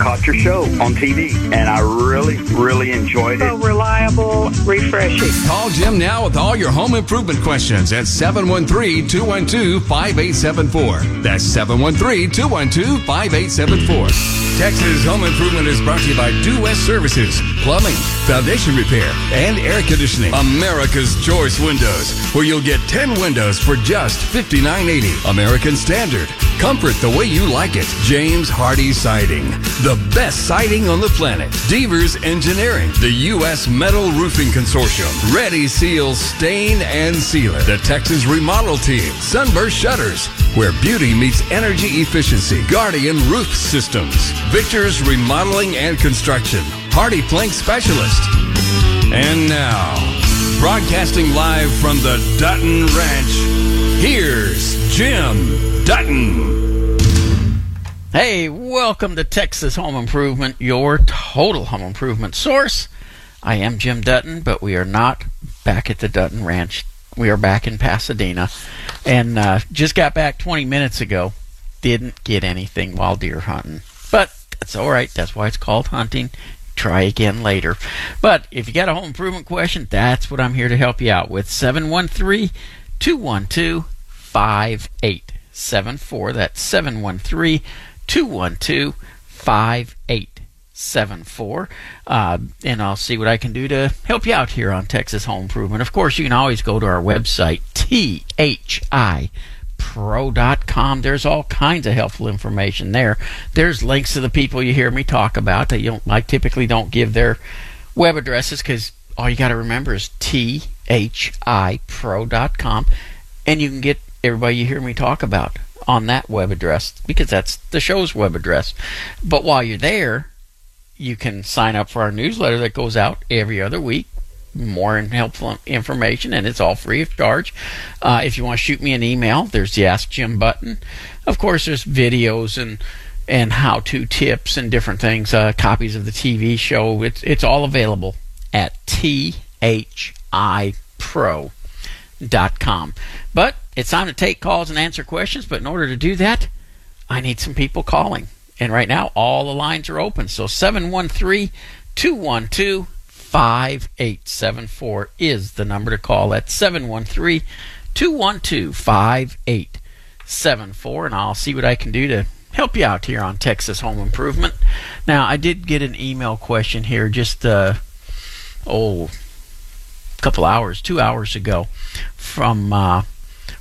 Caught your show on TV, and I really, really enjoyed So it. reliable, refreshing. Call Jim now with all your home improvement questions at 713 212 5874. That's 713 212 5874. Texas Home Improvement is brought to you by Due West Services, Plumbing, Foundation Repair, and Air Conditioning. America's Choice Windows, where you'll get 10 windows for just $59.80. American Standard. Comfort the way you like it. James Hardie Siding. The best siding on the planet. Devers Engineering. The U.S. Metal Roofing Consortium. Ready Seal Stain and Sealer. The Texas Remodel Team. Sunburst Shutters. Where beauty meets energy efficiency. Guardian Roof Systems. Victor's Remodeling and Construction. HardiePlank Specialist. And now, broadcasting live from the Dutton Ranch, here's Jim Dutton. Hey, welcome to Texas Home Improvement, your total home improvement source. I am Jim Dutton, but we are not back at the Dutton Ranch. We are back in Pasadena and uh, just got back 20 minutes ago. Didn't get anything while deer hunting, that's all right. That's why it's called hunting. Try again later. But if you got a home improvement question, that's what I'm here to help you out with. 713 212 5874. That's 713 212 5874. Uh, And I'll see what I can do to help you out here on Texas Home Improvement. Of course, you can always go to our website, thipro.com. There's all kinds of helpful information there. There's links to the people you hear me talk about that you don't, I typically don't give their web addresses because all you got to remember is thipro.com and you can get everybody you hear me talk about on that web address because that's the show's web address. But while you're there, you can sign up for our newsletter that goes out every other week. More helpful information, and it's all free of charge. Uh, if you want to shoot me an email, there's the Ask Jim button. Of course, there's videos and and how-to tips and different things. Uh, copies of the TV show. It's it's all available at thipro.com. But it's time to take calls and answer questions. But in order to do that, I need some people calling. And right now, all the lines are open. So 713 212 5874 is the number to call. at 713 212 5874. And I'll see what I can do to help you out here on Texas Home Improvement. Now, I did get an email question here just, uh, oh, a couple hours, two hours ago from uh,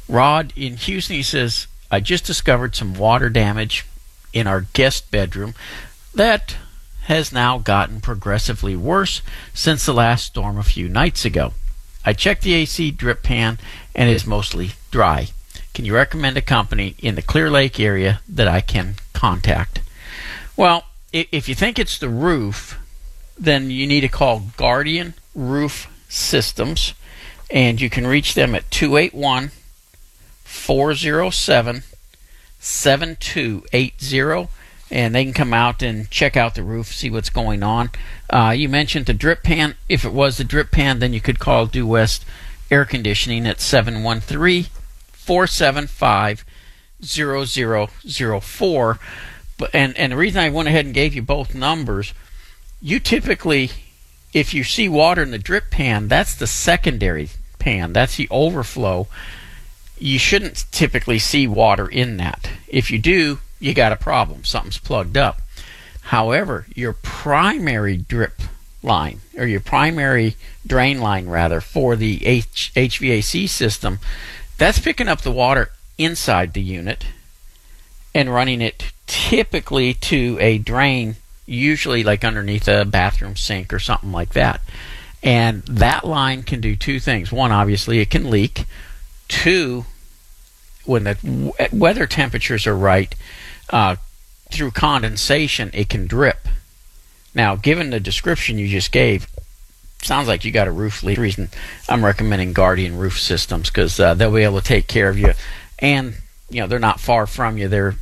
Rod in Houston. He says, I just discovered some water damage in our guest bedroom that has now gotten progressively worse since the last storm a few nights ago. I checked the AC drip pan and it is mostly dry. Can you recommend a company in the Clear Lake area that I can contact? Well, if you think it's the roof, then you need to call Guardian Roof Systems and you can reach them at 281 407 7280 and they can come out and check out the roof, see what's going on. Uh, you mentioned the drip pan. If it was the drip pan, then you could call Due West Air Conditioning at 713 475 0004. But and and the reason I went ahead and gave you both numbers, you typically, if you see water in the drip pan, that's the secondary pan. That's the overflow. You shouldn't typically see water in that. If you do, you got a problem. Something's plugged up. However, your primary drip line, or your primary drain line rather, for the H- HVAC system, that's picking up the water inside the unit and running it typically to a drain, usually like underneath a bathroom sink or something like that. And that line can do two things. One, obviously, it can leak. Two, when the weather temperatures are right, uh, through condensation, it can drip. Now, given the description you just gave, sounds like you got a roof leak. Reason I'm recommending Guardian Roof Systems because uh, they'll be able to take care of you, and you know they're not far from you. They're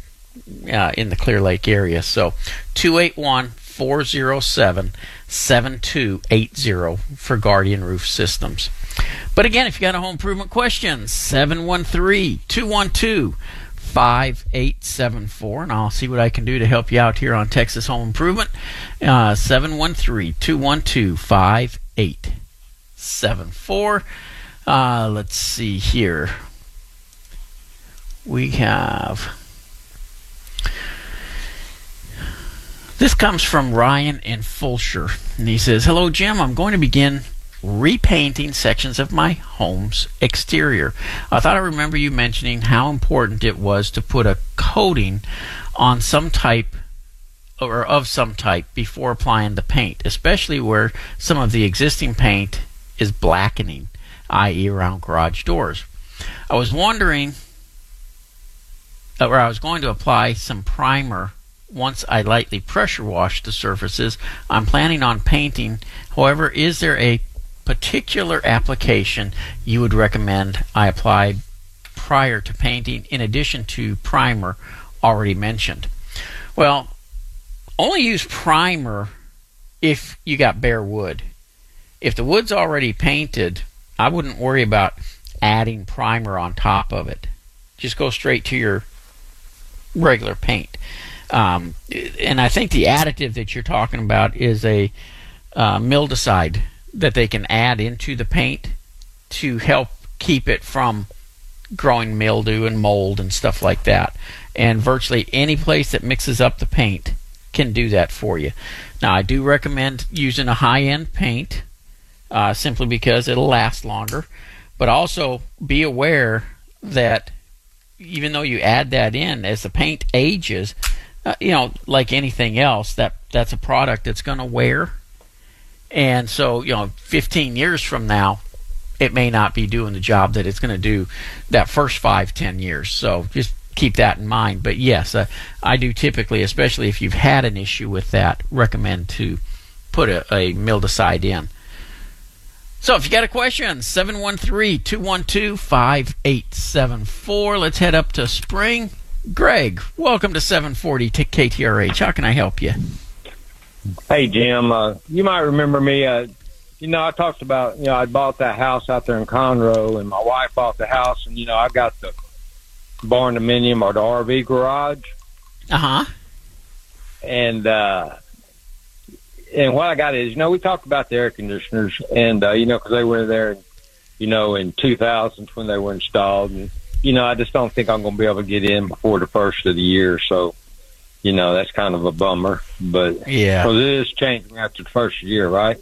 uh, in the Clear Lake area. So 281 407 7280 for Guardian Roof Systems. But again, if you got a home improvement question, 713 212 5874, and I'll see what I can do to help you out here on Texas Home Improvement. Uh, 713 212 5874. Uh, let's see here. We have. This comes from Ryan in Fulshear, and he says, "Hello, Jim. I'm going to begin repainting sections of my home's exterior. I thought I remember you mentioning how important it was to put a coating on some type or of some type before applying the paint, especially where some of the existing paint is blackening, i.e., around garage doors. I was wondering, or I was going to apply some primer once I lightly pressure wash the surfaces. I'm planning on painting. However, is there a particular application you would recommend I apply prior to painting in addition to primer already mentioned? Well, only use primer if you got bare wood. If the wood's already painted, I wouldn't worry about adding primer on top of it. Just go straight to your regular paint. Um, and I think the additive that you're talking about is a uh, mildewcide that they can add into the paint to help keep it from growing mildew and mold and stuff like that. And virtually any place that mixes up the paint can do that for you. Now, I do recommend using a high end paint uh, simply because it'll last longer. But also be aware that even though you add that in, as the paint ages, uh, you know, like anything else, that that's a product that's going to wear. And so, you know, 15 years from now, it may not be doing the job that it's going to do that first five, ten years. So just keep that in mind. But yes, uh, I do typically, especially if you've had an issue with that, recommend to put a, a mildewcide in. So if you got a question, 713-212-5874. Let's head up to Spring. Greg, welcome to 740 to KTRH. How can I help you? Hey, Jim. Uh, you might remember me. Uh, you know, I talked about, you know, I bought that house out there in Conroe, and my wife bought the house, and, you know, I got the barn dominium or the RV garage. Uh huh. And, uh, and what I got is, you know, we talked about the air conditioners, and, uh, you know, because they were there, you know, in 2000 when they were installed. And, you know, I just don't think I'm going to be able to get in before the first of the year. So, you know, that's kind of a bummer. But Yeah. so this is changing after the first year, right?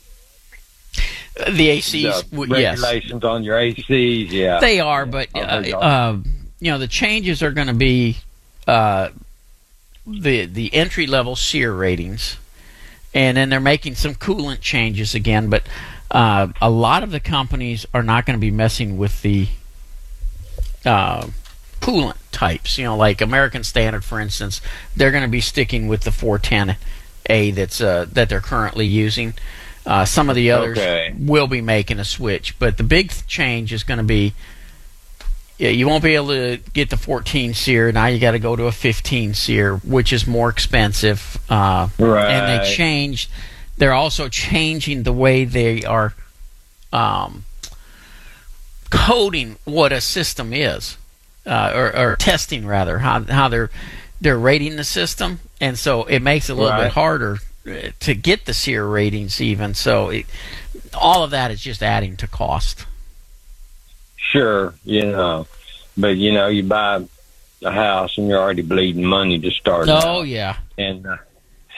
The ACs, The w- yes. regulations on your ACs, yeah. They are, but uh, uh, you know the changes are going to be uh, the the entry level SEER ratings, and then they're making some coolant changes again. But uh, a lot of the companies are not going to be messing with the uh, coolant types. You know, like American Standard, for instance, they're going to be sticking with the 410A that's uh, that they're currently using. Uh, some of the others Okay. will be making a switch, but the big change is going to be yeah, you won't be able to get the 14 SEER. Now you got to go to a 15 SEER, which is more expensive. Uh, Right. And they changed. They're also changing the way they are um, coding what a system is, uh, or, or testing rather how how they're they're rating the system, and so it makes it a little Right. bit harder uh, to get the SEER ratings even. So it, all of that is just adding to cost. Sure, you know, but you know, you buy a house and you're already bleeding money to start. Oh out. yeah, and uh,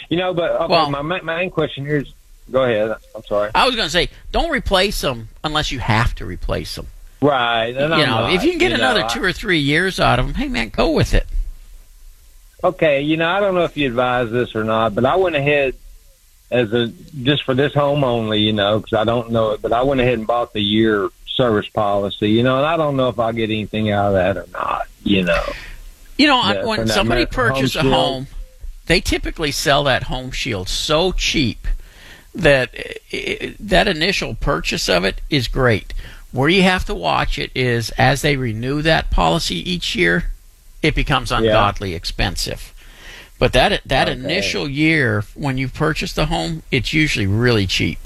you know, but okay, Well- my main question here is, go ahead. I'm sorry. I was going to say don't replace them unless you have to replace them. Right, you I'm know, not, if you can get you another I- two or three years out of them, hey man, go with it. Okay, you know, I don't know if you advise this or not, but I went ahead as a just for this home only, you know, because I don't know it, but I went ahead and bought the year service policy, you know, and I don't know if I'll get anything out of that or not, you know. You know, Yeah, when somebody American Home purchases a home, they typically sell that home shield so cheap that i that initial purchase of it is great. Where you have to watch it is as they renew that policy each year, it becomes ungodly expensive. But that that Okay. initial year when you purchase the home, it's usually really cheap.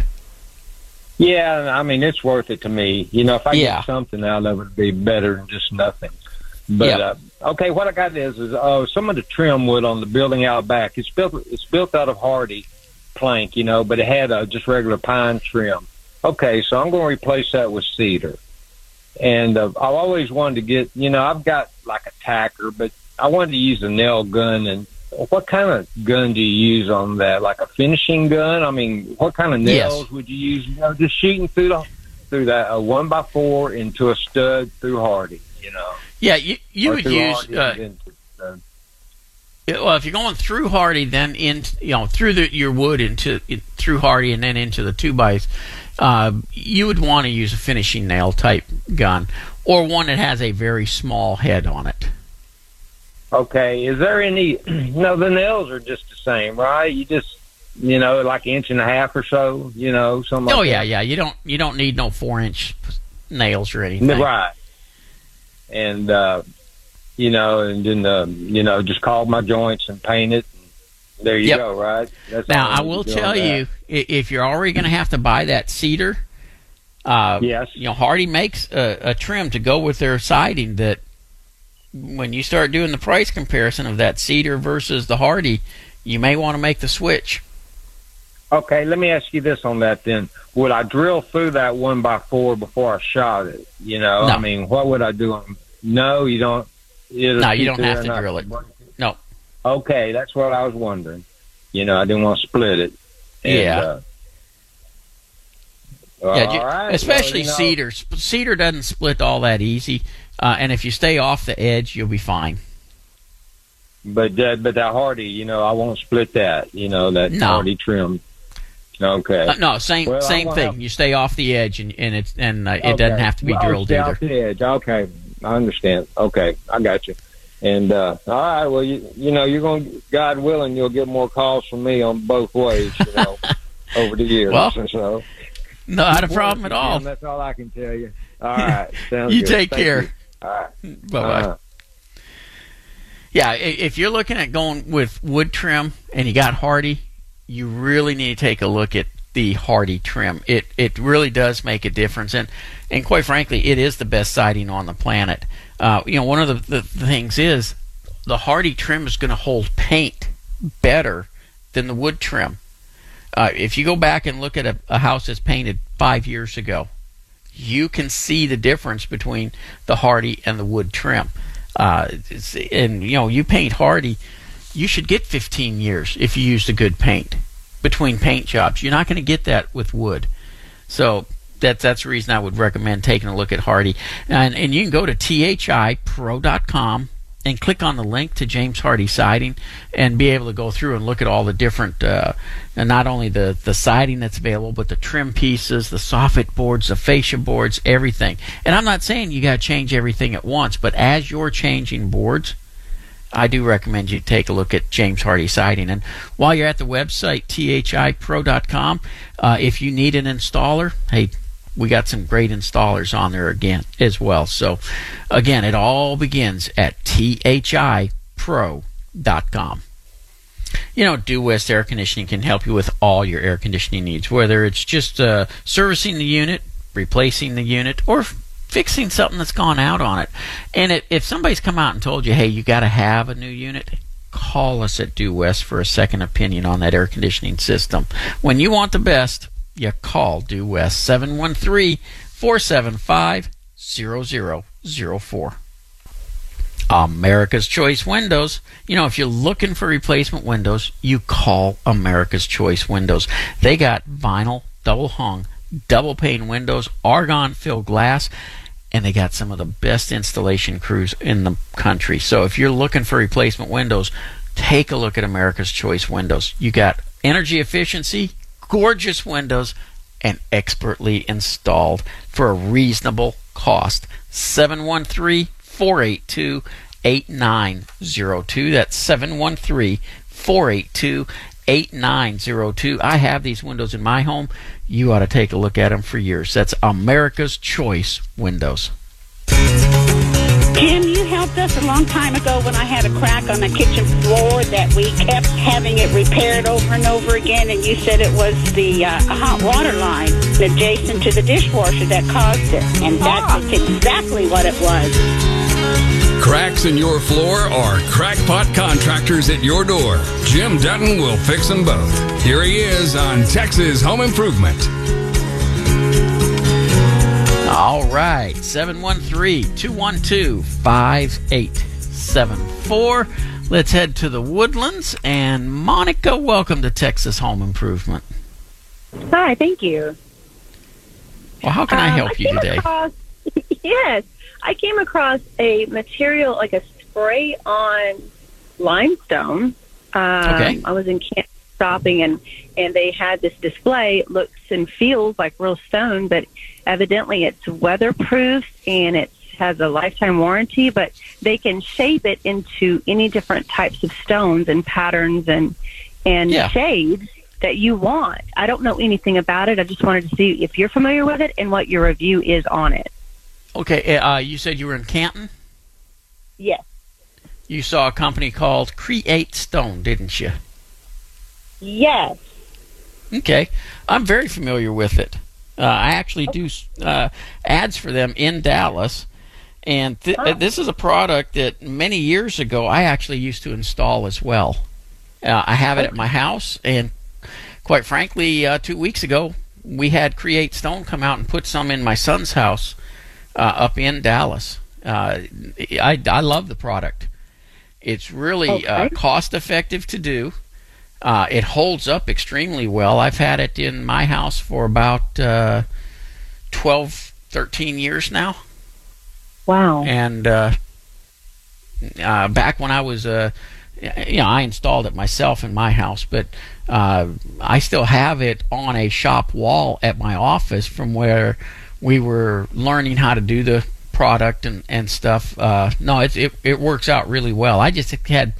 Yeah, I mean it's worth it to me. You know, if I Yeah. get something out of it, it'd be better than just nothing. But Yep. uh, okay, what I got is is uh, some of the trim wood on the building out back. It's built it's built out of hardy plank, you know, but it had uh, just regular pine trim. Okay, so I'm going to replace that with cedar. And uh, I've always wanted to get, you know, I've got like a tacker, but I wanted to use a nail gun. And what kind of gun do you use on that? Like a finishing gun? I mean, what kind of Yes. nails would you use? You know, just shooting through the through that uh, one by four into a stud through Hardie. You know, Yeah, you you Or would use. Uh, and into stud. well, if you're going through Hardie, then in you know through the your wood into through Hardie and then into the two bys, uh, you would want to use a finishing nail type gun or one that has a very small head on it. Okay, is there any? No, the nails are just the same, right? You just, you know, like an inch and a half or so, you know, something. Oh like yeah, that. yeah. You don't you don't need no four inch nails or anything. right. And uh, you know, and then uh, you know, just call my joints and paint it. There you Yep. go, right? That's Now I will to do on tell that. you, if you're already going to have to buy that cedar, uh, Yes. you know Hardie makes a, a trim to go with their siding that when you start doing the price comparison of that cedar versus the Hardie, you may want to make the switch. Okay, let me ask you this on that then. Would I drill through that one by four before I shot it? You know, No. I mean, what would I do? No, you don't. No, you don't have to drill it. No. Okay, that's what I was wondering. You know, I didn't want to split it. And, Yeah. Uh, Yeah, you- right, especially well, you know, cedar. Cedar doesn't split all that easy, uh, and if you stay off the edge, you'll be fine. But that, but that Hardie, you know, I won't split that. You know, that No. Hardie trim. Okay. Uh, no, same Well, same thing. have- You stay off the edge, and, and it's and uh, it Okay. doesn't have to be Well, drilled either. off the edge. Okay, I understand. Okay, I got you. And uh, all right, well, you you know, you're going, God willing, you'll get more calls from me on both ways. You know, over the years. Well, so Not a problem at all. That's all I can tell you. All right, sounds You good. take Thank care. you. All right. Bye bye. Uh-huh. Yeah, if you're looking at going with wood trim and you got Hardie, you really need to take a look at the Hardie trim. It it really does make a difference, and and quite frankly, it is the best siding on the planet. Uh, you know, one of the, the, things is the Hardie trim is going to hold paint better than the wood trim. Uh, if you go back and look at a, a house that's painted five years ago, you can see the difference between the Hardie and the wood trim. Uh, and you know, you paint Hardie, you should get 15 years if you use the good paint between paint jobs. You're not going to get that with wood. So that's that's the reason I would recommend taking a look at Hardie. And and you can go to thipro.com and click on the link to James Hardie siding and be able to go through and look at all the different uh, and not only the the siding that's available but the trim pieces the soffit boards the fascia boards everything and i'm not saying you got to change everything at once but as you're changing boards I do recommend you take a look at James Hardie Siding. And while you're at the website, thipro.com, uh, if you need an installer, hey, we got some great installers on there again as well. So, again, it all begins at thipro.com. You know, Due West Air Conditioning can help you with all your air conditioning needs, whether it's just uh, servicing the unit, replacing the unit, or fixing something that's gone out on it. And if, if somebody's come out and told you, hey, you got to have a new unit, call us at Due West for a second opinion on that air conditioning system. When you want the best, you call Due West 713 475 0004. America's Choice Windows. You know, if you're looking for replacement windows, you call America's Choice Windows. They got vinyl, double hung, double pane windows, argon filled glass, and they got some of the best installation crews in the country. So if you're looking for replacement windows, take a look at America's Choice Windows. You got energy efficiency, gorgeous windows, and expertly installed for a reasonable cost. 713 482 8902. That's 713 482 8902. I have these windows in my home. You ought to take a look at them for years. That's America's Choice Windows. Can you help helped us a long time ago when I had a crack on the kitchen floor that we kept having it repaired over and over again, and you said it was the uh, hot water line adjacent to the dishwasher that caused it, and that's exactly what it was. Cracks in your floor or crackpot contractors at your door. Jim Dutton will fix them both. Here he is on Texas Home Improvement. All right, 713 212 5874. Let's head to the woodlands. And Monica, welcome to Texas Home Improvement. Hi, thank you. Well, how can I Um, help you today? Across, yes, I came across a material like a spray on limestone. Um, Okay. I was in camp shopping and and they had this display. It looks and feels like real stone, but evidently it's weatherproof and it has a lifetime warranty. But they can shape it into any different types of stones and patterns and and Yeah. shades that you want. I don't know anything about it. I just wanted to see if you're familiar with it and what your review is on it. Okay, uh, you said you were in Canton? Yes. You saw a company called Cre8stone, didn't you? Yes. Okay, I'm very familiar with it. Uh, I actually do uh, ads for them in Dallas, and th- Oh. this is a product that many years ago I actually used to install as well. Uh, I have it at my house, and quite frankly, uh, two weeks ago we had Cre8stone come out and put some in my son's house uh, up in Dallas. Uh, I I love the product. It's really uh, Okay. cost effective to do. Uh, it holds up extremely well. I've had it in my house for about uh, 12, 13 years now. Wow. And uh, uh, back when I was, uh, you know, I installed it myself in my house, but uh, I still have it on a shop wall at my office from where we were learning how to do the product and, and stuff. Uh, no, it, it, it works out really well. I just had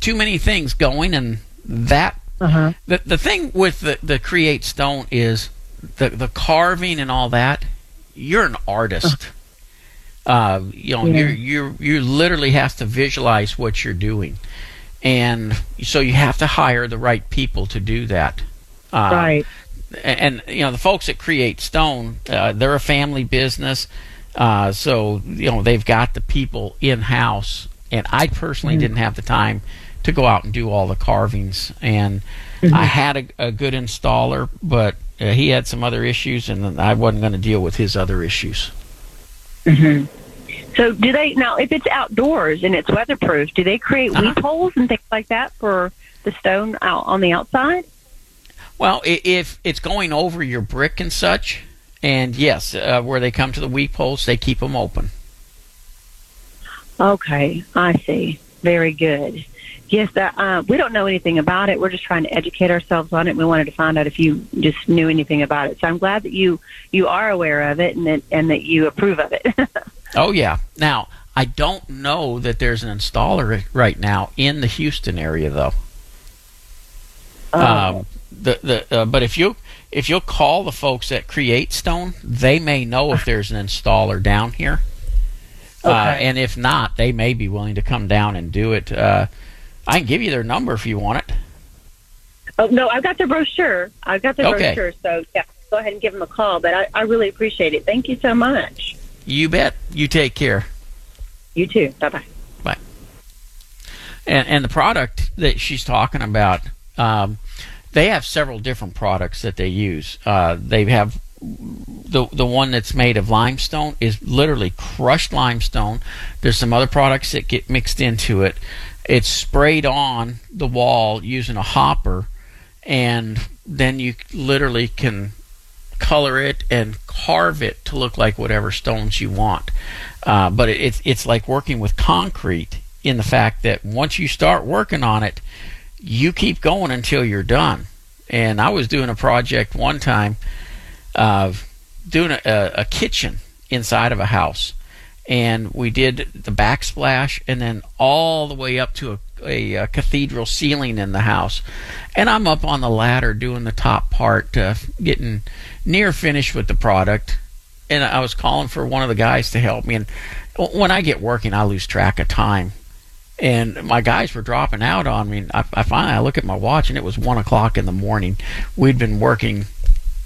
too many things going, and that Uh-huh. the the thing with the the Cre8stone is the the carving and all that. You're an artist. Uh, you know, Yeah. you you you literally have to visualize what you're doing, and so you have to hire the right people to do that. Uh, right. and, and you know the folks that Cre8stone uh, they're a family business uh, so you know they've got the people in house and i personally Mm-hmm. didn't have the time to go out and do all the carvings and Mm-hmm. i had a, a good installer but uh, he had some other issues and i wasn't going to deal with his other issues hmm So do they now if it's outdoors and it's weatherproof, do they create Uh-huh. weep holes and things like that for the stone out on the outside? well if it's going over your brick and such and yes uh, where they come to the weep holes they keep them open Okay, I see. Very good. Yes, uh, uh, we don't know anything about it. We're just trying to educate ourselves on it. We wanted to find out if you just knew anything about it. So I'm glad that you you are aware of it and that and that you approve of it. Oh yeah. Now I don't know that there's an installer right now in the Houston area though. Oh. Um, the the uh, but if you if you'll call the folks at Cre8stone, they may know if there's an installer down here. Uh, Okay. and if not, they may be willing to come down and do it. I can give you their number if you want it. oh no, I've got the brochure. I've got the Okay. brochure. So yeah, go ahead and give them a call. But I, I really appreciate it. Thank you so much. You bet. You take care. You too. Bye bye. and, and the product that she's talking about, um, they have several different products that they use. Uh, they have the the one that's made of limestone is literally crushed limestone. There's some other products that get mixed into it. It's sprayed on the wall using a hopper, and then you literally can color it and carve it to look like whatever stones you want. Uh, but it, it's it's like working with concrete in the fact that once you start working on it, you keep going until you're done. And I was doing a project one time, uh, doing a, a kitchen inside of a house, and we did the backsplash and then all the way up to a, a, uh cathedral ceiling in the house. And I'm up on the ladder doing the top part, uh, getting near finished with the product. And I was calling for one of the guys to help me, and when I get working, I lose track of time. And my guys were dropping out on me. I, I finally I look at my watch and it was one o'clock in the morning. We'd been working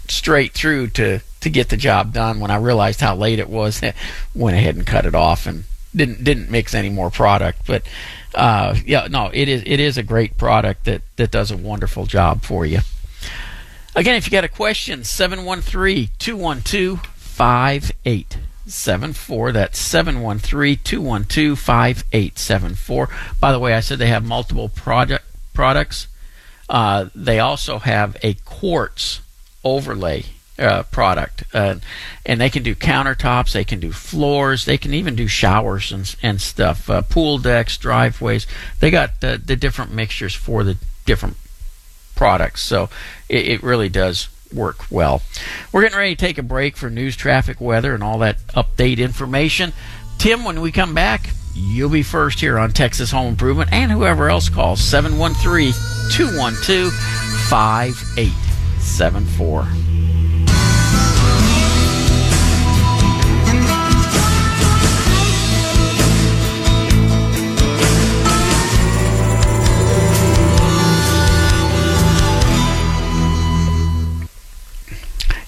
straight through to to get the job done. When I realized how late it was, went ahead and cut it off and didn't didn't mix any more product. But uh, yeah, no, it is it is a great product that that does a wonderful job for you. Again, if you got a question, 713 212 5874. That's 713 212 5874. By the way, I said they have multiple product products. Uh, they also have a quartz overlay uh, product, uh, and they can do countertops, they can do floors, they can even do showers and and stuff, uh, pool decks, driveways. They got the, the different mixtures for the different products, so it, it really does work well. We're getting ready to take a break for news, traffic, weather, and all that update information. Tim, when we come back, you'll be first here on Texas Home Improvement, and whoever else calls 713 212 5874.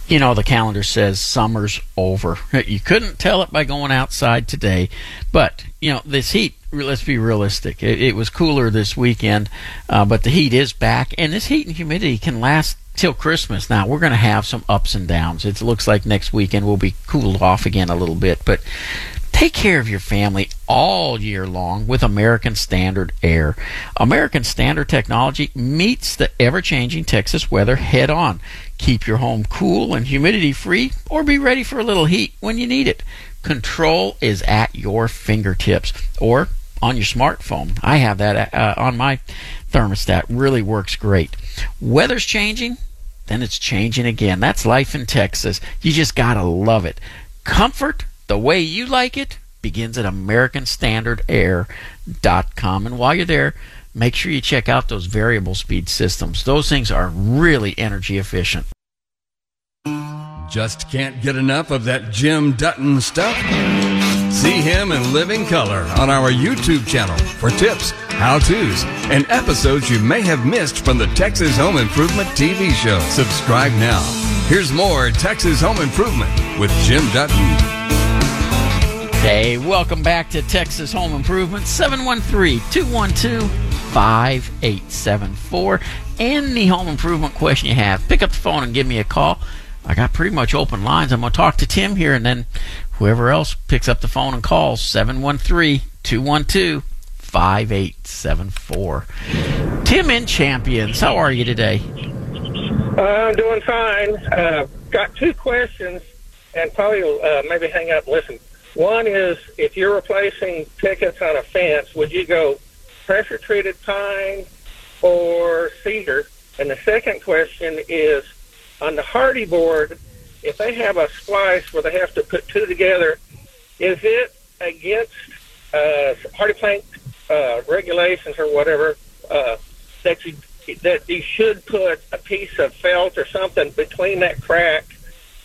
You know, the calendar says summer's over. You couldn't tell it by going outside today, but you know, this heat. Let's be realistic. It, it was cooler this weekend, uh, but the heat is back, and this heat and humidity can last till Christmas. Now we're going to have some ups and downs. It looks like next weekend we'll be cooled off again a little bit, but Take care of your family all year long with American Standard Air. American Standard technology meets the ever changing Texas weather head on. Keep your home cool and humidity free, or be ready for a little heat when you need it. Control is at your fingertips or on your smartphone. I have that uh, on my thermostat. Really works great. Weather's changing, then it's changing again. That's life in Texas. You just got to love it. Comfort the way you like it begins at AmericanStandardAir.com. And while you're there, make sure you check out those variable speed systems. Those things are really energy efficient. Just can't get enough of that Jim Dutton stuff? See him in living color on our YouTube channel for tips, how to's, and episodes you may have missed from the Texas Home Improvement TV show. Subscribe now. Here's more Texas Home Improvement with Jim Dutton. Hey, welcome back to Texas Home Improvement, 713 212 5874. Any home improvement question you have, pick up the phone and give me a call. I got pretty much open lines. I'm going to talk to Tim here, and then whoever else picks up the phone and calls, 713 212 5874. Tim in Champions, how are you today? Uh, I'm doing fine. Uh, got two questions, and probably uh, maybe hang up and listen. One is if you're replacing pickets on a fence, would you go pressure treated pine or cedar? And the second question is on the Hardie board, if they have a splice where they have to put two together, is it against uh, HardiePlank uh, regulations or whatever uh, that you that you should put a piece of felt or something between that crack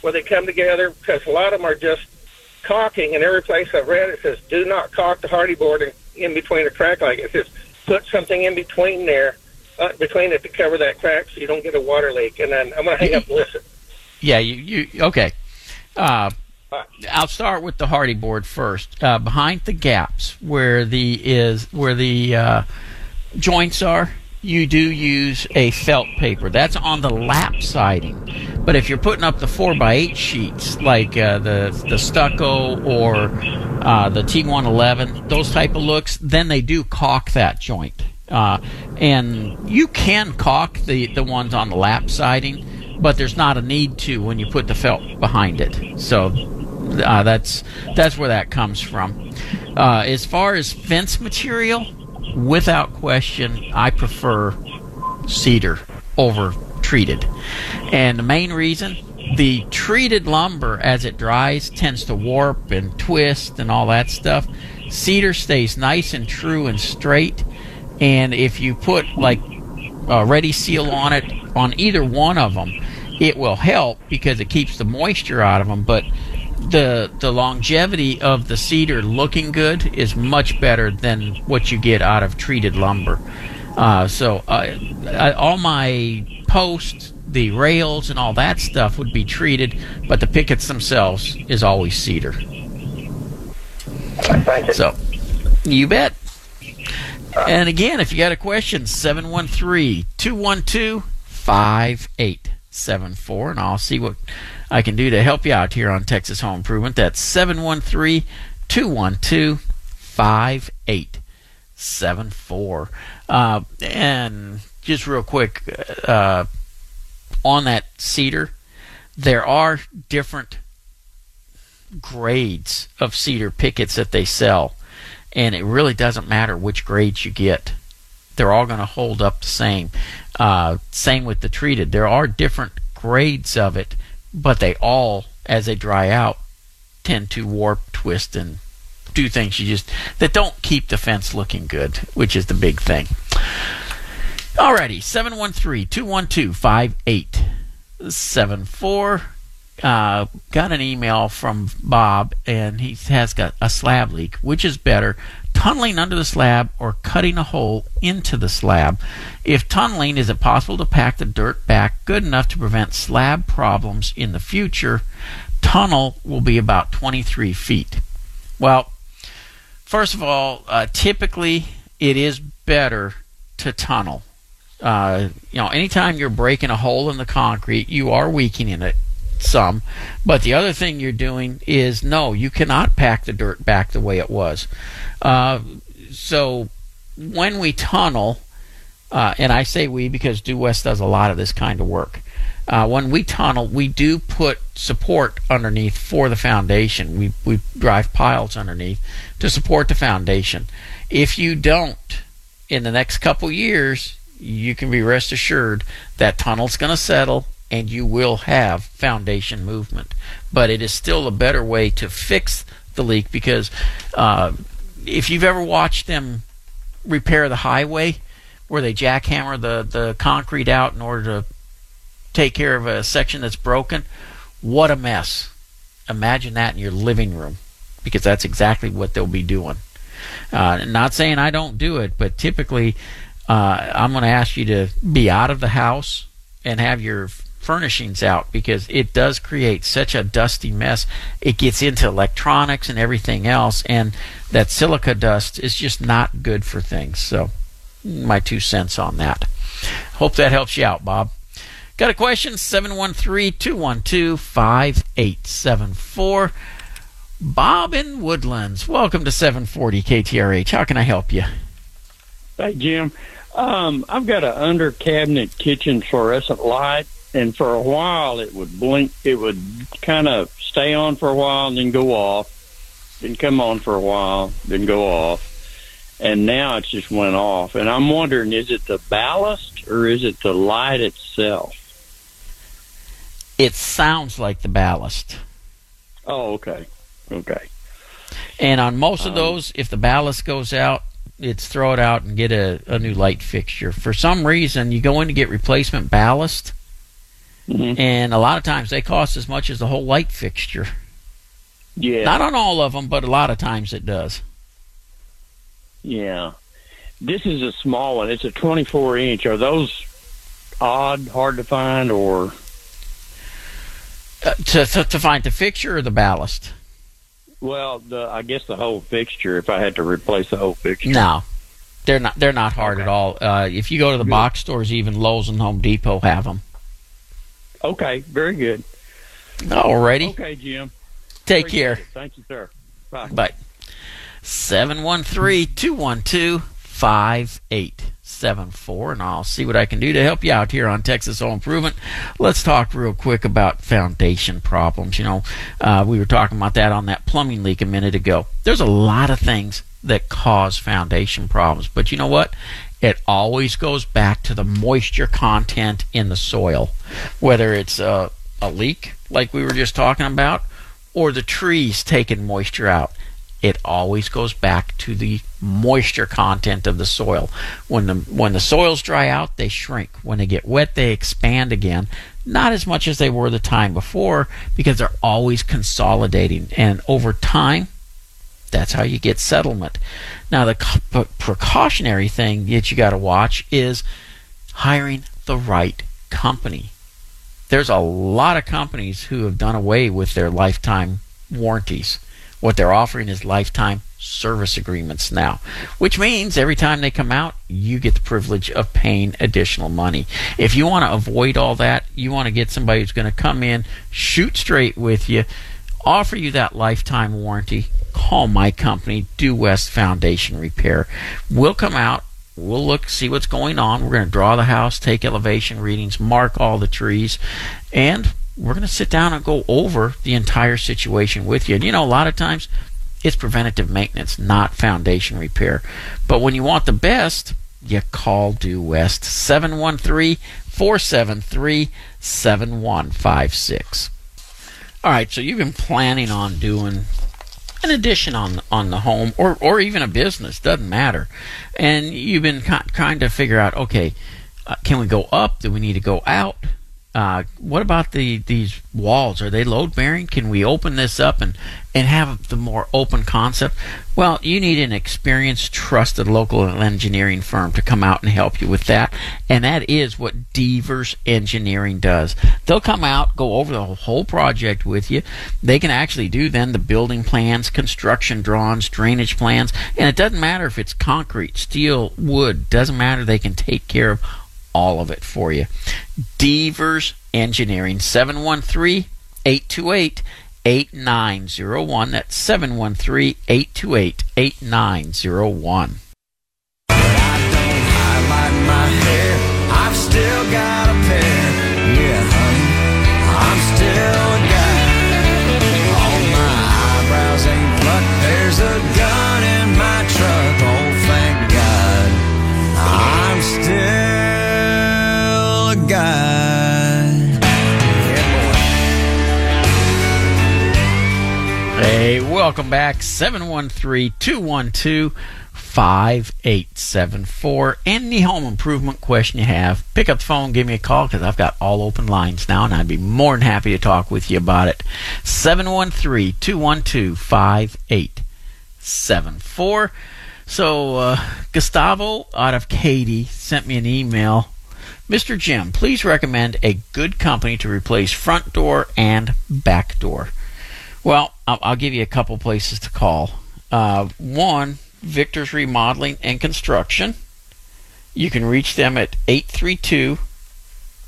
where they come together? Because a lot of them are just caulking, and every place I've read it says, do not caulk the Hardie board in, in between a crack like it. It says, put something in between there, uh, between it to cover that crack so you don't get a water leak. And then I'm going to hang up and listen. Yeah, you, you okay. Uh, I'll start with the Hardie board first. Uh, behind the gaps where the is where the uh, joints are, you do use a felt paper. That's on the lap siding. But if you're putting up the 4x8 sheets, like uh, the, the stucco or uh, the T111, those type of looks, then they do caulk that joint. Uh, and you can caulk the, the ones on the lap siding, but there's not a need to when you put the felt behind it. So uh, that's that's where that comes from. Uh, as far as fence material, without question, I prefer cedar over treated. And the main reason, the treated lumber as it dries tends to warp and twist and all that stuff. Cedar stays nice and true and straight. And if you put like a ready seal on it on either one of them, it will help because it keeps the moisture out of them. But the the longevity of the cedar looking good is much better than what you get out of treated lumber. Uh, so uh, I, all my posts, the rails, and all that stuff would be treated, but the pickets themselves is always cedar. Thank you. So you bet. And again, if you got a question, 713 212 5874, and I'll see what I can do to help you out here on Texas Home Improvement. That's 713 212 5874. Uh, and just real quick, uh, on that cedar, there are different grades of cedar pickets that they sell, and it really doesn't matter which grades you get. They're all going to hold up the same. Uh, same with the treated. There are different grades of it, but they all, as they dry out, tend to warp, twist, and do things you just that don't keep the fence looking good, which is the big thing. Alrighty, 713-212-5874. Uh, got an email from Bob, and he has got a slab leak. Which is better, tunneling under the slab or cutting a hole into the slab? If tunneling, is it possible to pack the dirt back good enough to prevent slab problems in the future? Tunnel will be about 23 feet. Well, first of all, uh, typically it is better to tunnel. Uh, you know, anytime you're breaking a hole in the concrete, you are weakening it some. But the other thing you're doing is no, you cannot pack the dirt back the way it was. Uh, so when we tunnel, uh, and I say we because Due West does a lot of this kind of work. Uh, when we tunnel, we do put support underneath for the foundation. We we drive piles underneath to support the foundation. If you don't, in the next couple years, you can be rest assured that tunnel's going to settle and you will have foundation movement. But it is still a better way to fix the leak because uh, if you've ever watched them repair the highway where they jackhammer the, the concrete out in order to take care of a section that's broken, what a mess. Imagine that in your living room because that's exactly what they'll be doing. Uh, not saying I don't do it, but typically uh, I'm going to ask you to be out of the house and have your furnishings out because it does create such a dusty mess. It gets into electronics and everything else, and that silica dust is just not good for things. So, my two cents on that. Hope that helps you out, Bob. Got a question? 713 212 5874. Bob in Woodlands. Welcome to 740 KTRH. How can I help you? Hey, Jim. Um, I've got an under cabinet kitchen fluorescent light, and for a while it would blink. It would kind of stay on for a while and then go off, then come on for a while, then go off, and now it just went off. And I'm wondering, is it the ballast or is it the light itself? It sounds like the ballast. Oh, okay, okay. And on most of Um, those, if the ballast goes out, it's throw it out and get a, a new light fixture. For some reason, you go in to get replacement ballast, Mhm. and a lot of times they cost as much as the whole light fixture. Yeah, Not on all of them, but a lot of times it does. yeah. This is a small one. It's a 24 inch. Are those odd, hard to find, or Uh, to, to to find the fixture or the ballast? well, the I guess the whole fixture. If I had to replace the whole fixture, No, they're not. They're not hard Okay. at all. Uh, if you go to the Good. box stores, even Lowe's and Home Depot have them. Okay, very good. Alrighty, Okay, Jim. take Appreciate care. it. Thank you, sir. Bye. Bye. 713 212 5874. And I'll see what I can do to help you out here on Texas Home Improvement. Let's talk real quick about foundation problems. You know, uh, we were talking about that on that plumbing leak a minute ago. There's a lot of things that cause foundation problems. But you know what? It always goes back to the moisture content in the soil, whether it's a, a leak, like we were just talking about, or the trees taking moisture out it always goes back to the moisture content of the soil. When the when the soils dry out, they shrink. When they get wet, they expand again. not as much as they were the time before because they're always consolidating. And over time, that's how you get settlement. Now, the precautionary thing that you got to watch is hiring the right company. There's a lot of companies who have done away with their lifetime warranties. What they're offering is lifetime service agreements now, which means every time they come out, you get the privilege of paying additional money. If you want to avoid all that, you want to get somebody who's going to come in, shoot straight with you, offer you that lifetime warranty. Call my company, Due West Foundation Repair. We'll come out, we'll look, see what's going on. We're going to draw the house, take elevation readings, mark all the trees, and we're going to sit down and go over the entire situation with you. And you know, a lot of times it's preventative maintenance, not foundation repair. But when you want the best, you call Due West 713 473 7156. All right, so you've been planning on doing an addition on on the home or or even a business doesn't matter. And you've been trying to figure out okay uh, can we go up? Do we need to go out uh, what about the these walls? Are they load bearing? Can we open this up and and have the more open concept? Well, you need an experienced, trusted local engineering firm to come out and help you with that, and that is what Devers Engineering does. They'll come out, go over the whole project with you. They can actually do then the building plans, construction drawings, drainage plans, and it doesn't matter if it's concrete, steel, wood. Doesn't matter. They can take care of all of it for you. Devers Engineering, 713 828 8901. That's 713 828 8901. I've still welcome back. 713 212 5874. Any home improvement question you have, pick up the phone, give me a call because I've got all open lines now and I'd be more than happy to talk with you about it. 713 212 5874. So, uh, Gustavo out of Katy sent me an email. Mr. Jim, please recommend a good company to replace front door and back door. Well, I'll, I'll give you a couple places to call. Uh, one, Victor's Remodeling and Construction. You can reach them at 832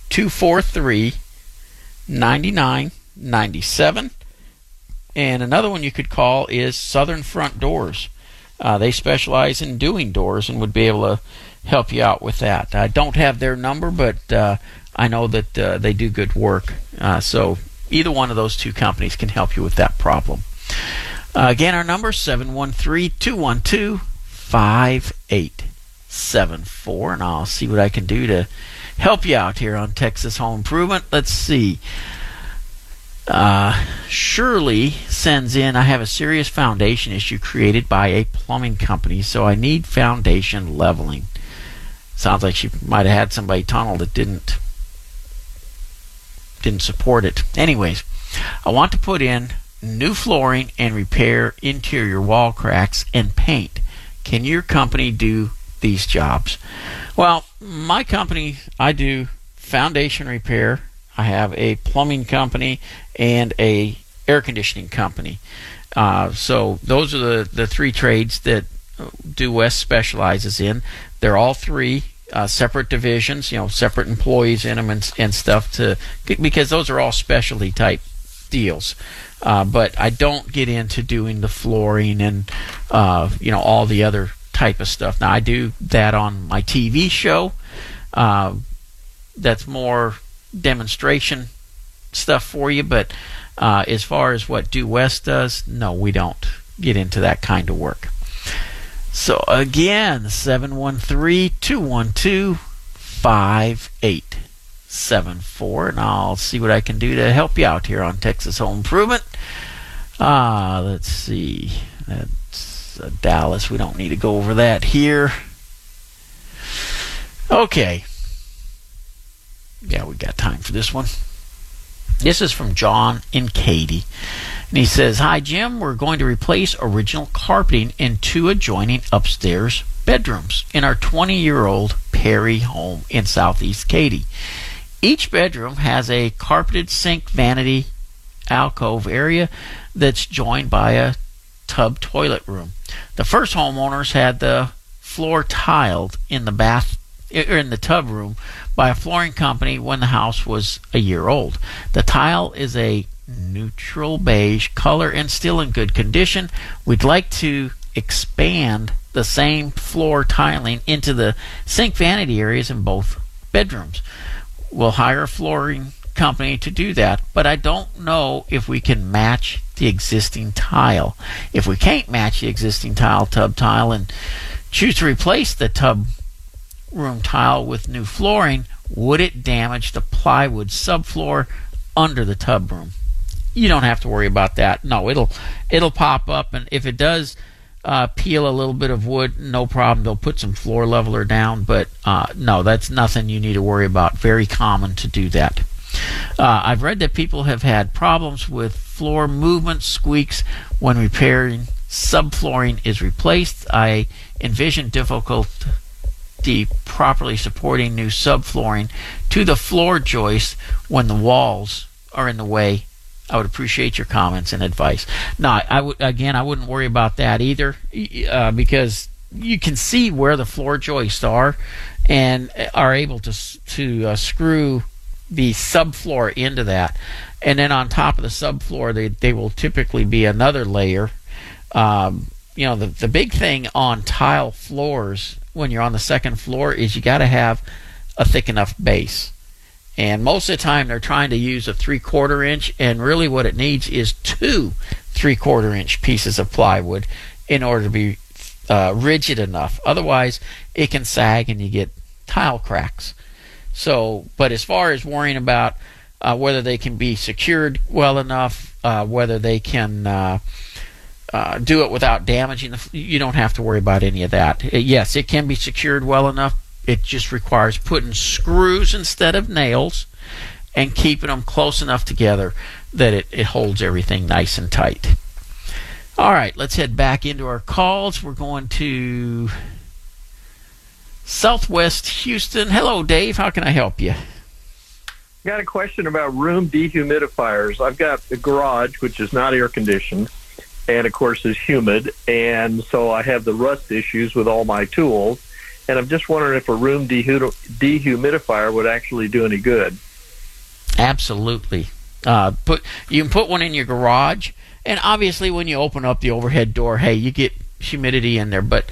243 9997. And another one you could call is Southern Front Doors. Uh, they specialize in doing doors and would be able to help you out with that. I don't have their number, but uh, I know that uh, they do good work. Uh, so either one of those two companies can help you with that problem. Uh, again, our number 713-212-5874 and I'll see what I can do to help you out here on Texas Home Improvement. Let's see. Uh, Shirley sends in, I have a serious foundation issue created by a plumbing company, so I need foundation leveling. Sounds like she might have had somebody tunnel that didn't didn't support it. Anyways, I want to put in new flooring and repair interior wall cracks and paint. Can your company do these jobs? Well, my company, I do foundation repair. I have a plumbing company and a air conditioning company. Uh, so those are the, the three trades that Due West specializes in. They're all three uh, separate divisions, you know, separate employees in them and, and stuff to because those are all specialty type deals. Uh, but I don't get into doing the flooring and uh, you know all the other type of stuff. Now I do that on my TV show. Uh, that's more demonstration stuff for you. But uh, as far as what Due West does, no, we don't get into that kind of work. So again, 713-212-5874 and I'll see what I can do to help you out here on Texas Home Improvement. Ah, uh, let's see. That's uh, Dallas. We don't need to go over that here. Okay. Yeah, we got time for this one. This is from John and Katie. And he says, Hi, Jim. We're going to replace original carpeting in two adjoining upstairs bedrooms in our 20 year old Perry home in southeast Katy. Each bedroom has a carpeted sink vanity alcove area that's joined by a tub toilet room. The first homeowners had the floor tiled in the bath or in the tub room by a flooring company when the house was a year old. The tile is a neutral beige color and still in good condition. We'd like to expand the same floor tiling into the sink vanity areas in both bedrooms. We'll hire a flooring company to do that, but I don't know if we can match the existing tile. If we can't match the existing tile, tub tile, and choose to replace the tub room tile with new flooring, would it damage the plywood subfloor under the tub room? You don't have to worry about that. No, it'll it'll pop up, and if it does uh, peel a little bit of wood, no problem. They'll put some floor leveler down, but uh, no, that's nothing you need to worry about. Very common to do that. Uh, I've read that people have had problems with floor movement squeaks when repairing subflooring is replaced. I envision difficulty properly supporting new subflooring to the floor joist when the walls are in the way I would appreciate your comments and advice. No, I would again, I wouldn't worry about that either, uh, because you can see where the floor joists are, and are able to to uh, screw the subfloor into that, and then on top of the subfloor, they they will typically be another layer. Um, you know, the the big thing on tile floors when you're on the second floor is you got to have a thick enough base and most of the time, they're trying to use a three quarter inch, and really what it needs is two three quarter inch pieces of plywood in order to be uh, rigid enough. Otherwise, it can sag and you get tile cracks. So, but as far as worrying about uh, whether they can be secured well enough, uh, whether they can uh, uh, do it without damaging the, you don't have to worry about any of that. Yes, it can be secured well enough, it just requires putting screws instead of nails and keeping them close enough together that it, it holds everything nice and tight. All right, let's head back into our calls. We're going to Southwest Houston. Hello, Dave. How can I help you? Got a question about room dehumidifiers. I've got a garage which is not air conditioned and of course is humid and so I have the rust issues with all my tools and I'm just wondering if a room dehumidifier would actually do any good. Absolutely. Uh, put you can put one in your garage, and obviously when you open up the overhead door, hey, you get humidity in there. But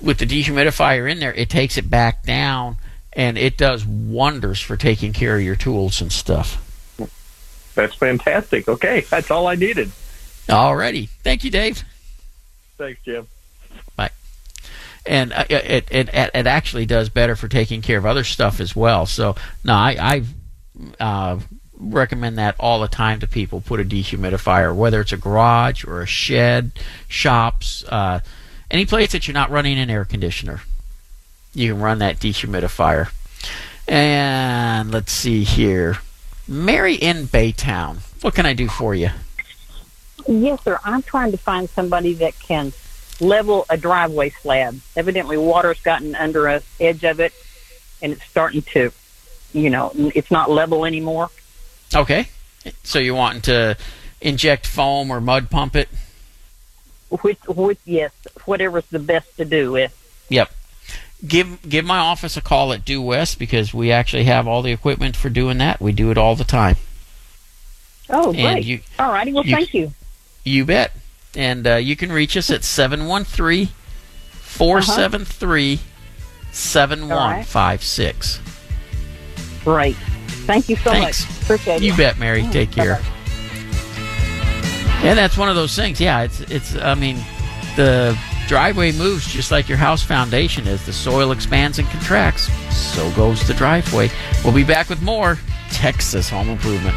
with the dehumidifier in there, it takes it back down, and it does wonders for taking care of your tools and stuff. That's fantastic. Okay, that's all I needed. Alrighty, thank you, Dave. Thanks, Jim and uh, it, it it actually does better for taking care of other stuff as well. So no, I, I uh, recommend that all the time to people. Put a dehumidifier, whether it's a garage or a shed, shops, uh, any place that you're not running an air conditioner, you can run that dehumidifier. And let's see here, Mary in Baytown. What can I do for you? Yes, sir. I'm trying to find somebody that can level a driveway slab. Evidently, water's gotten under a edge of it, and it's starting to, you know, it's not level anymore. Okay, so you're wanting to inject foam or mud pump it? Which, which, yes, whatever's the best to do with. Yep. Give give my office a call at Due West because we actually have all the equipment for doing that. We do it all the time. Oh, great! You, all righty. Well, you, thank you. You bet. And uh, you can reach us at 713 473 7156. Great. Thank you so Thanks. much. Appreciate you it. bet, Mary. Mm, Take care. Bye-bye. And that's one of those things. Yeah, it's it's. I mean, the driveway moves just like your house foundation is. The soil expands and contracts. So goes the driveway. We'll be back with more Texas Home Improvement.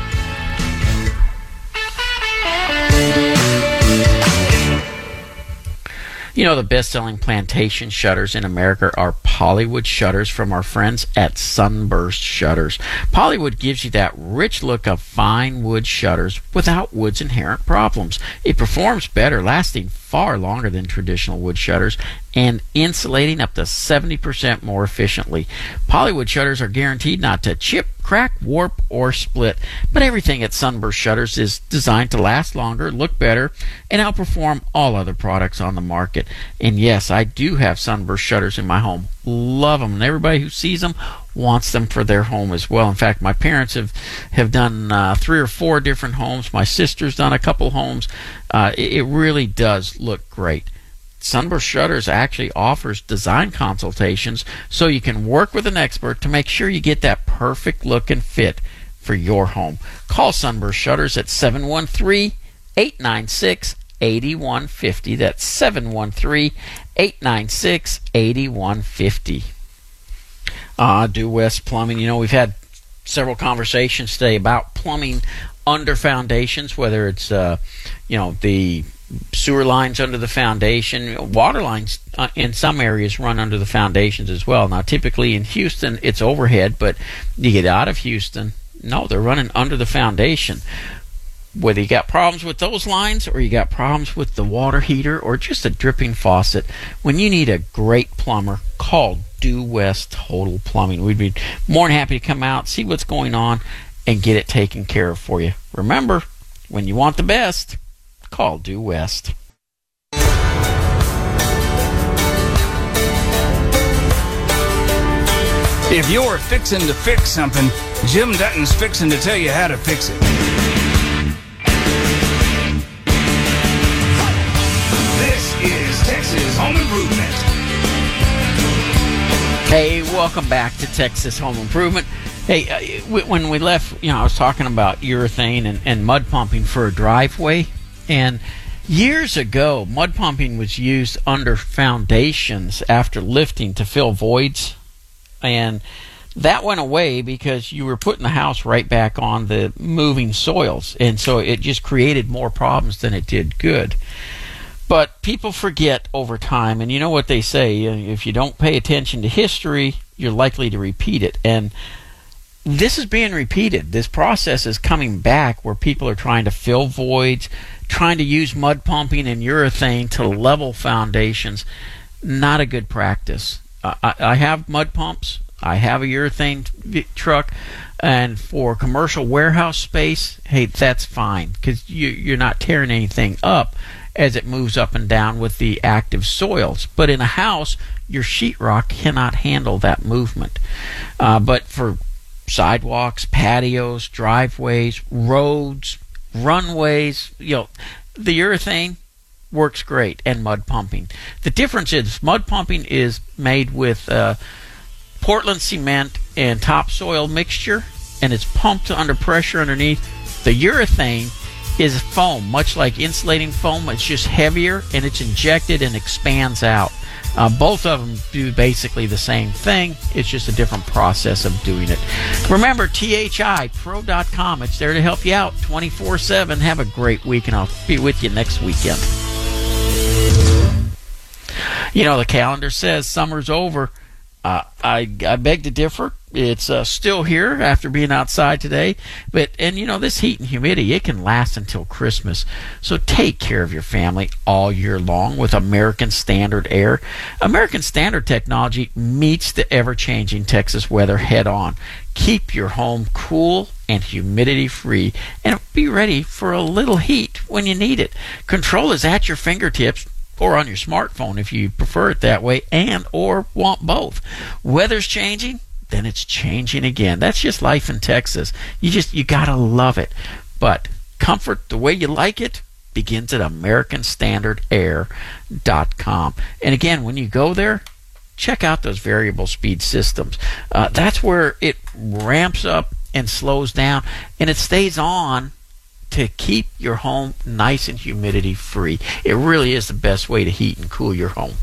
You know, the best selling plantation shutters in America are Polywood shutters from our friends at Sunburst Shutters. Polywood gives you that rich look of fine wood shutters without wood's inherent problems. It performs better, lasting far longer than traditional wood shutters and insulating up to 70% more efficiently. Polywood shutters are guaranteed not to chip, crack, warp, or split, but everything at Sunburst Shutters is designed to last longer, look better, and outperform all other products on the market. And yes, I do have Sunburst shutters in my home. Love them, and everybody who sees them wants them for their home as well. In fact, my parents have have done uh, three or four different homes. My sister's done a couple homes. Uh, it, it really does look great. Sunburst Shutters actually offers design consultations so you can work with an expert to make sure you get that perfect look and fit for your home. Call Sunburst Shutters at 713 896 8150. That's 713 896 8150. Uh, Due West Plumbing. You know, we've had several conversations today about plumbing under foundations, whether it's, uh, you know, the sewer lines under the foundation, water lines uh, in some areas run under the foundations as well. Now, typically in Houston, it's overhead, but you get out of Houston, no, they're running under the foundation. Whether you got problems with those lines or you got problems with the water heater or just a dripping faucet, when you need a great plumber, call Due West Total Plumbing. We'd be more than happy to come out, see what's going on, and get it taken care of for you. Remember, when you want the best, call Due West. If you're fixing to fix something, Jim Dutton's fixing to tell you how to fix it. Texas Home Improvement. Hey, welcome back to Texas Home Improvement. Hey, uh, when we left, you know, I was talking about urethane and, and mud pumping for a driveway. And years ago, mud pumping was used under foundations after lifting to fill voids. And that went away because you were putting the house right back on the moving soils. And so it just created more problems than it did good. But people forget over time, and you know what they say if you don't pay attention to history, you're likely to repeat it. And this is being repeated. This process is coming back where people are trying to fill voids, trying to use mud pumping and urethane to level foundations. Not a good practice. I, I have mud pumps. I have a urethane t- truck, and for commercial warehouse space, hey, that's fine because you, you're not tearing anything up as it moves up and down with the active soils. But in a house, your sheetrock cannot handle that movement. Uh, but for sidewalks, patios, driveways, roads, runways, you know, the urethane works great and mud pumping. The difference is mud pumping is made with uh, Portland cement and topsoil mixture and it's pumped under pressure underneath. The urethane is foam, much like insulating foam. It's just heavier and it's injected and expands out. Uh, both of them do basically the same thing. It's just a different process of doing it. Remember, thipro.com. It's there to help you out 24 7. Have a great week, and I'll be with you next weekend. You know, the calendar says summer's over. Uh, I, I beg to differ. It's uh, still here after being outside today, but and you know this heat and humidity it can last until Christmas. So take care of your family all year long with American Standard Air. American Standard technology meets the ever-changing Texas weather head on. Keep your home cool and humidity free, and be ready for a little heat when you need it. Control is at your fingertips or on your smartphone if you prefer it that way and or want both. Weather's changing, then it's changing again. That's just life in Texas. You just you got to love it. But comfort the way you like it begins at americanstandardair.com. And again, when you go there, check out those variable speed systems. Uh, that's where it ramps up and slows down and it stays on to keep your home nice and humidity free. It really is the best way to heat and cool your home.